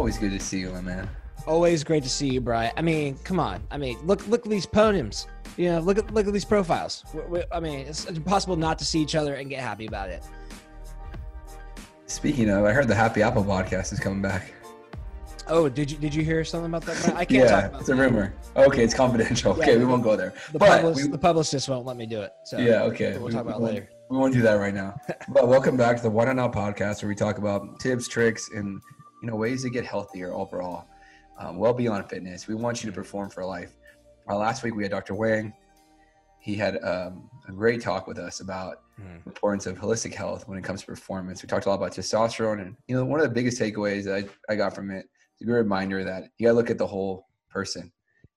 Always good to see you, my man. Always great to see you, Brian. I mean, come on. I mean, look look at these podiums. You know, look at look at these profiles. we we I mean, it's impossible not to see each other and get happy about it. Speaking of, I heard the Happy Apple podcast is coming back. Oh, did you did you hear something about that? I can't talk Yeah, it's a that. rumor. Okay, it's confidential. Yeah, Okay, we won't go there. The, But publicist, we- the publicist won't let me do it. So Yeah, okay. We'll We- talk about we later. We won't do that right now. but welcome back to the One and Out podcast, where we talk about tips, tricks, and you know ways to get healthier overall, um, well beyond fitness. We want you to perform for life. Uh, last week we had Dr. Wang. He had um, a great talk with us about Mhm. the importance of holistic health when it comes to performance. We talked a lot about testosterone, and you know one of the biggest takeaways that I, I got from it is a good reminder that you got to look at the whole person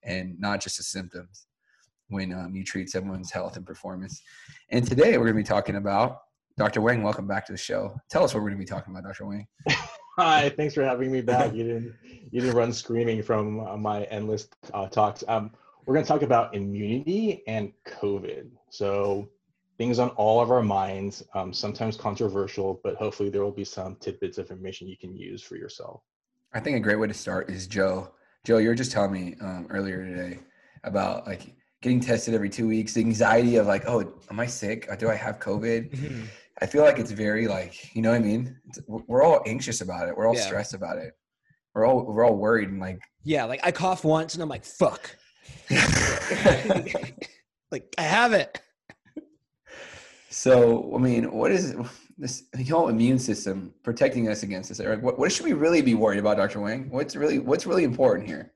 and not just the symptoms when um, you treat someone's health and performance. And today we're going to be talking about Dr. Wang. Welcome back to the show. Tell us what we're going to be talking about, Dr. Wang. Hi, thanks for having me back. You didn't you didn't run screaming from uh, my endless uh, talks. Um, we're going to talk about immunity and COVID. So things on all of our minds, um, sometimes controversial, but hopefully there will be some tidbits of information you can use for yourself. I think a great way to start is Joe. Joe, you were just telling me um, earlier today about like getting tested every two weeks, the anxiety of like, oh, am I sick? Or do I have COVID? I feel like it's very like, you know what I mean? It's, we're we're all anxious about it. We're all Yeah. stressed about it. We're all we're all worried and like, Yeah, like I cough once and I'm like, fuck. like I have it. so I mean, what is this the whole immune system protecting us against this? Eric, what, what should we really be worried about, Dr. Wang? What's really what's really important here?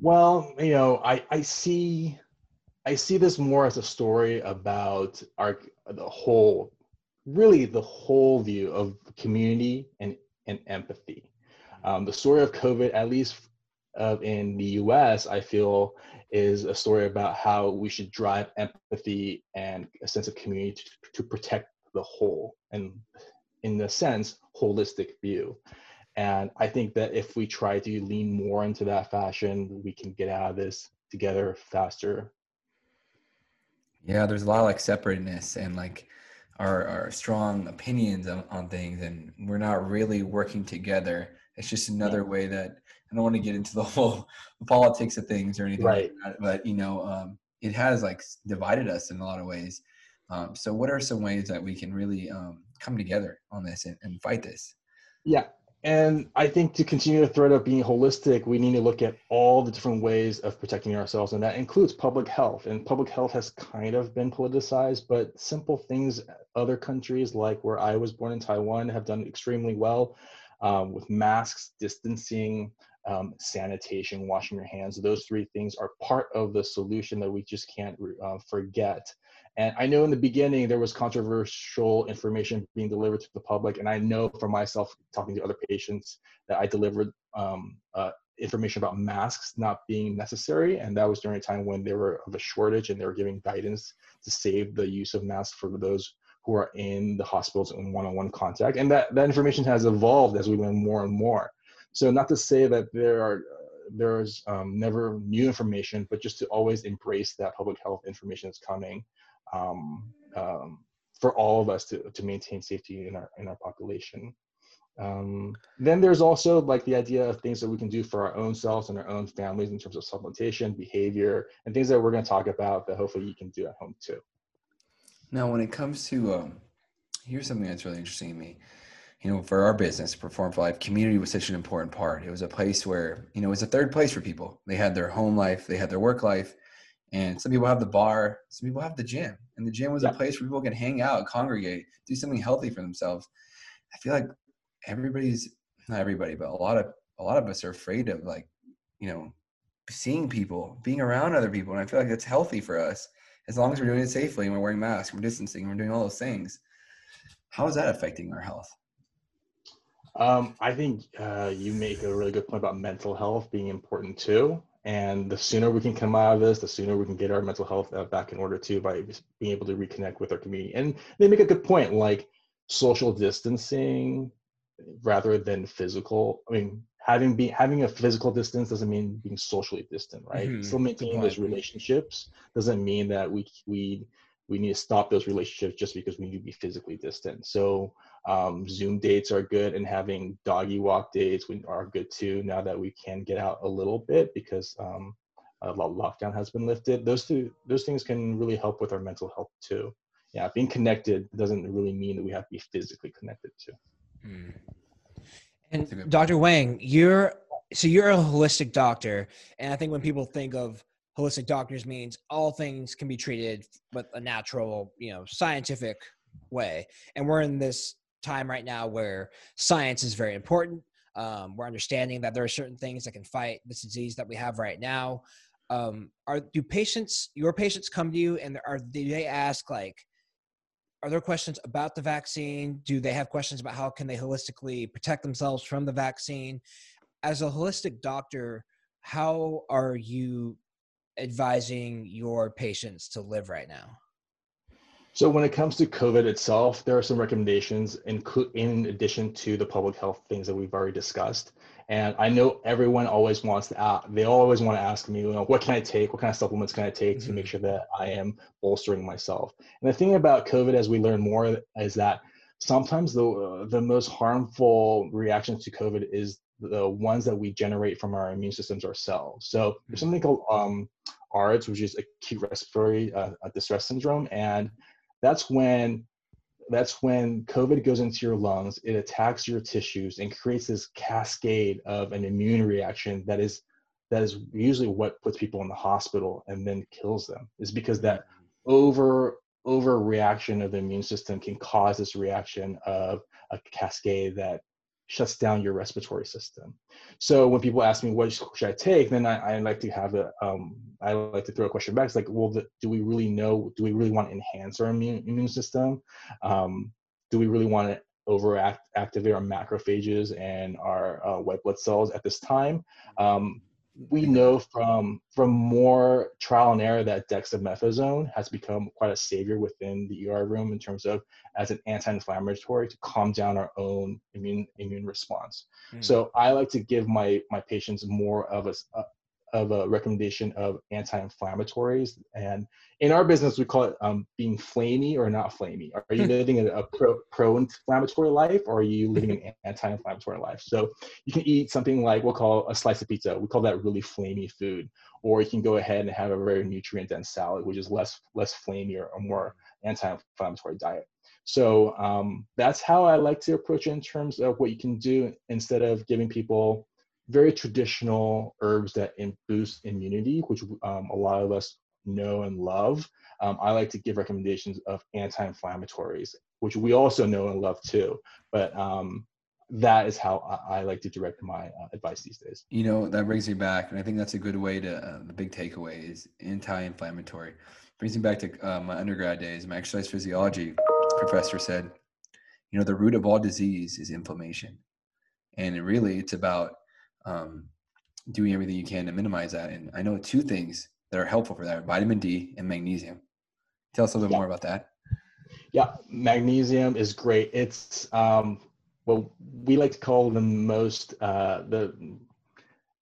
Well, you know, I, I see I see this more as a story about our the whole really the whole view of community and, and empathy. Um, the story of COVID, at least uh, in the US, I feel is a story about how we should drive empathy and a sense of community to, to protect the whole and in the sense holistic view and I think that if we try to lean more into that fashion, we can get out of this together faster. Yeah, there's a lot of like separateness and like our, our strong opinions on, on things, and we're not really working together. It's just another way that I don't want to get into the whole politics of things or anything Right. like that, but you know, um, it has like divided us in a lot of ways. Um, so, what are some ways that we can really um, come together on this and, and fight this? Yeah. And I think to continue the thread of being holistic, we need to look at all the different ways of protecting ourselves. And that includes public health. And public health has kind of been politicized, but simple things other countries, like where I was born in Taiwan, have done extremely well um, with masks, distancing, um, sanitation, washing your hands. Those three things are part of the solution that we just can't uh, forget. And I know in the beginning there was controversial information being delivered to the public, and I know for myself, talking to other patients, that I delivered um, uh, information about masks not being necessary, and that was during a time when they were of a shortage, and they were giving guidance to save the use of masks for those who are in the hospitals in one-on-one contact, and that that information has evolved as we learn more and more. So, not to say that there are there's um, never new information, but just to always embrace that public health information that's coming um, um, for all of us to, to maintain safety in our in our population. Um, then there's also like the idea of things that we can do for our own selves and our own families in terms of supplementation, behavior, and things that we're going to talk about that hopefully you can do at home too. Now, when it comes to, um, here's something that's really interesting to me. You know, for our business, Perform for Life, community was such an important part. It was a place where, you know, it was a third place for people. They had their home life, they had their work life, and some people have the bar, some people have the gym. And the gym was Yeah. a place where people can hang out, congregate, do something healthy for themselves. I feel like everybody's not everybody, but a lot of a lot of us are afraid of like, you know, seeing people, being around other people. And I feel like that's healthy for us as long as we're doing it safely and we're wearing masks, we're distancing, we're doing all those things. How is that affecting our health? Um, I think uh, you make a really good point about mental health being important too. And the sooner we can come out of this, the sooner we can get our mental health uh, back in order too by being able to reconnect with our community. And they make a good point, like social distancing rather than physical. I mean, having be having a physical distance doesn't mean being socially distant, right? Mhm. Still maintaining those relationships doesn't mean that we we we need to stop those relationships just because we need to be physically distant. So Um, Zoom dates are good, and having doggy walk dates are good too. Now that we can get out a little bit because um, a lockdown has been lifted, those two those things can really help with our mental health too. Yeah, being connected doesn't really mean that we have to be physically connected too. Mm. And Dr. Wang, you're so you're a holistic doctor, and I think when people think of holistic doctors means all things can be treated with a natural, you know, scientific way. And we're in this time right now where science is very important. Um, we're understanding that there are certain things that can fight this disease that we have right now. Um, are do patients, your patients, come to you and are do they ask like, are there questions about the vaccine? Do they have questions about how can they holistically protect themselves from the vaccine? As a holistic doctor, how are you advising your patients to live right now? So when it comes to COVID itself, there are some recommendations in, in addition to the public health things that we've already discussed. And I know everyone always wants to, ask, they always want to ask me, you know, what can I take? What kind of supplements can I take mm-hmm. to make mm-hmm. sure that I am bolstering myself? And the thing about COVID, as we learn more, is that sometimes the, uh, the most harmful reactions to COVID is the ones that we generate from our immune systems ourselves. So there's mm-hmm. something called um, ARDS, which is acute respiratory uh, distress syndrome, and that's when that's when COVID goes into your lungs, it attacks your tissues and creates this cascade of an immune reaction that is that is usually what puts people in the hospital and then kills them. Is because that mm-hmm. over overreaction of the immune system can cause this reaction of a cascade that shuts down your respiratory system. So when people ask me what should I take, then I, I like to have a um, I like to throw a question back. It's like, well, the, do we really know? Do we really want to enhance our immune immune system? Um, do we really want to overact activate our macrophages and our uh, white blood cells at this time? Um, we know from from more trial and error that dexamethasone has become quite a savior within the ER room in terms of as an anti-inflammatory to calm down our own immune immune response. Mm. So I like to give my my patients more of a, a of a recommendation of anti-inflammatories. And in our business, we call it um, being flamey or not flamey. Are you hmm. living a, a pro, pro-inflammatory life or are you living an anti-inflammatory life? So you can eat something like we'll call a slice of pizza. We call that really flamey food. Or you can go ahead and have a very nutrient-dense salad, which is less less flamey or, or more anti-inflammatory diet. So um, that's how I like to approach it in terms of what you can do instead of giving people very traditional herbs that boost immunity, which um, a lot of us know and love. Um, I like to give recommendations of anti-inflammatories, which we also know and love too. But um, that is how I, I, like to direct my uh, advice these days. You know, that brings me back, and I think that's a good way to. Uh, the big takeaway is anti-inflammatory. Brings me back to uh, my undergrad days. My exercise physiology professor said, "You know, the root of all disease is inflammation, and really, it's about um, doing everything you can to minimize that. And I know two things that are helpful for that: vitamin D and magnesium. Tell us a little bit yeah. more about that. Yeah, magnesium is great. It's um, what we like to call the most uh, the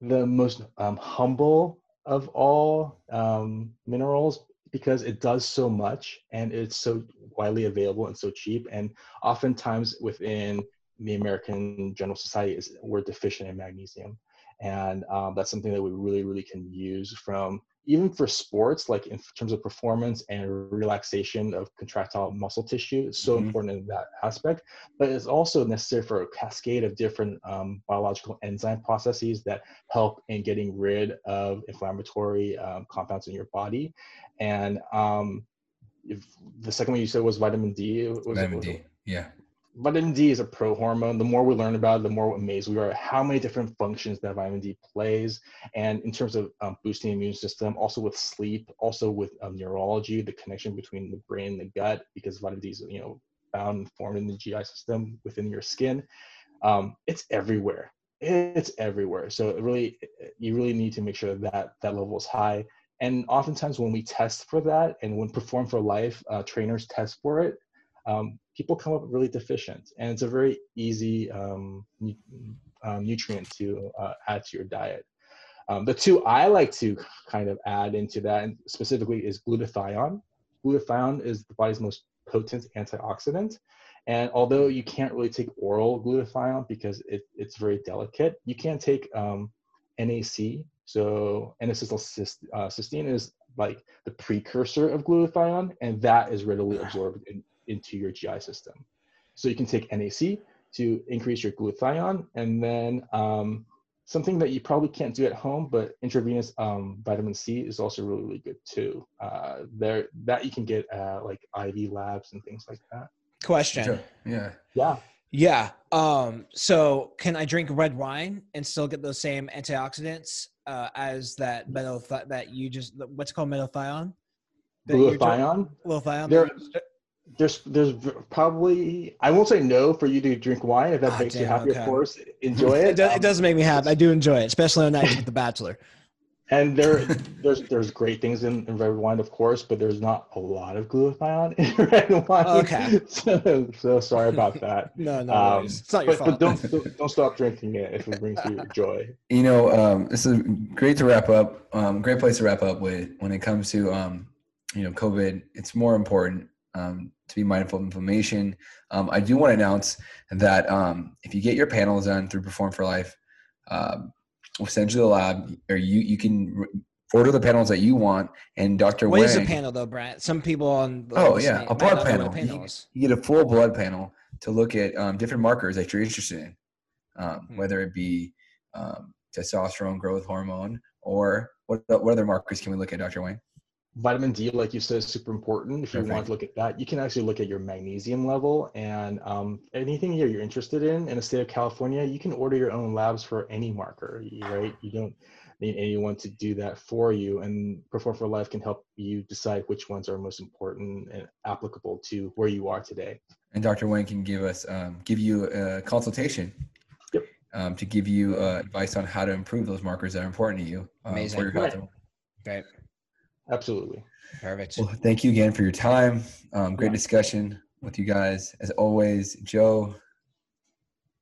the most um, humble of all um, minerals because it does so much and it's so widely available and so cheap. And oftentimes within the American General Society is we're deficient in magnesium, and um, that's something that we really really can use from even for sports, like in terms of performance and relaxation of contractile muscle tissue. It's so mm-hmm. important in that aspect, but it's also necessary for a cascade of different um, biological enzyme processes that help in getting rid of inflammatory um, compounds in your body. And um, if the second one you said was vitamin D. Was vitamin it, D, yeah vitamin D is a pro hormone. The more we learn about it, the more amazed we are at how many different functions that vitamin D plays. And in terms of um, boosting the immune system, also with sleep, also with um, neurology, the connection between the brain and the gut, because vitamin D is, you know, found and formed in the GI system within your skin. Um, it's everywhere. It's everywhere. So it really, you really need to make sure that that level is high. And oftentimes when we test for that and when Perform for Life uh, trainers test for it, um, people come up really deficient. And it's a very easy um, um, nutrient to uh, add to your diet. Um, the two I like to kind of add into that and specifically is glutathione. Glutathione is the body's most potent antioxidant. And although you can't really take oral glutathione because it, it's very delicate, you can take um, NAC. So N-acetylcysteine uh, is like the precursor of glutathione, and that is readily absorbed in, into your GI system. So you can take NAC to increase your glutathione, and then um, something that you probably can't do at home, but intravenous um, vitamin C is also really, really good too. Uh, there, that you can get at like IV labs and things like that. Question. Yeah. Yeah. Yeah. Um, so can I drink red wine and still get those same antioxidants uh, as that metal that you just what's called metothione? Glutathione. Glutathione. There, there's there's probably I won't say no for you to drink wine if that oh, makes damn, you happy. Okay. Of course, enjoy it. it, does, it does make me happy. I do enjoy it, especially on nights with the Bachelor. And there, there's there's great things in, in, red wine, of course, but there's not a lot of glutathione in red wine. Okay. So, so sorry about that. no, no, um, it's not your but, fault. But don't, don't, don't stop drinking it if it brings you joy. You know, um, this is great to wrap up. Um, great place to wrap up with when it comes to um, you know COVID. It's more important um, to be mindful of inflammation. Um, I do want to announce that um, if you get your panels done through Perform for Life, um, we'll send you to the lab, or you you can order the panels that you want. And Dr. What Wang, is a panel though, Brad? Some people on oh yeah, a blood panel. You, you, get a full blood panel to look at um, different markers that you're interested in, um, hmm. whether it be um, testosterone, growth hormone, or what what other markers can we look at, Dr. Wang? Vitamin D, like you said, is super important. If you Perfect. want to look at that, you can actually look at your magnesium level and um, anything here you're interested in. In the state of California, you can order your own labs for any marker, right? You don't need anyone to do that for you. And Perform for Life can help you decide which ones are most important and applicable to where you are today. And Dr. Wang can give us um, give you a consultation. Yep. Um, to give you uh, advice on how to improve those markers that are important to you um, Amazing. for your health. Right. right. Absolutely. Perfect. Well, thank you again for your time. Um, great discussion with you guys. As always, Joe,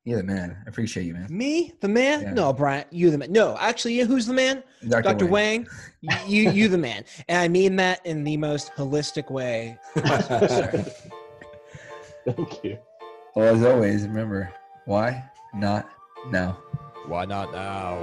you're the man. I appreciate you, man. Me, the man? Yeah. No, Brian, you the man. No, actually, who's the man? Dr. Dr. Wang. Wang. you, you the man, and I mean that in the most holistic way. Thank you. Well, as always, remember why not now? Why not now?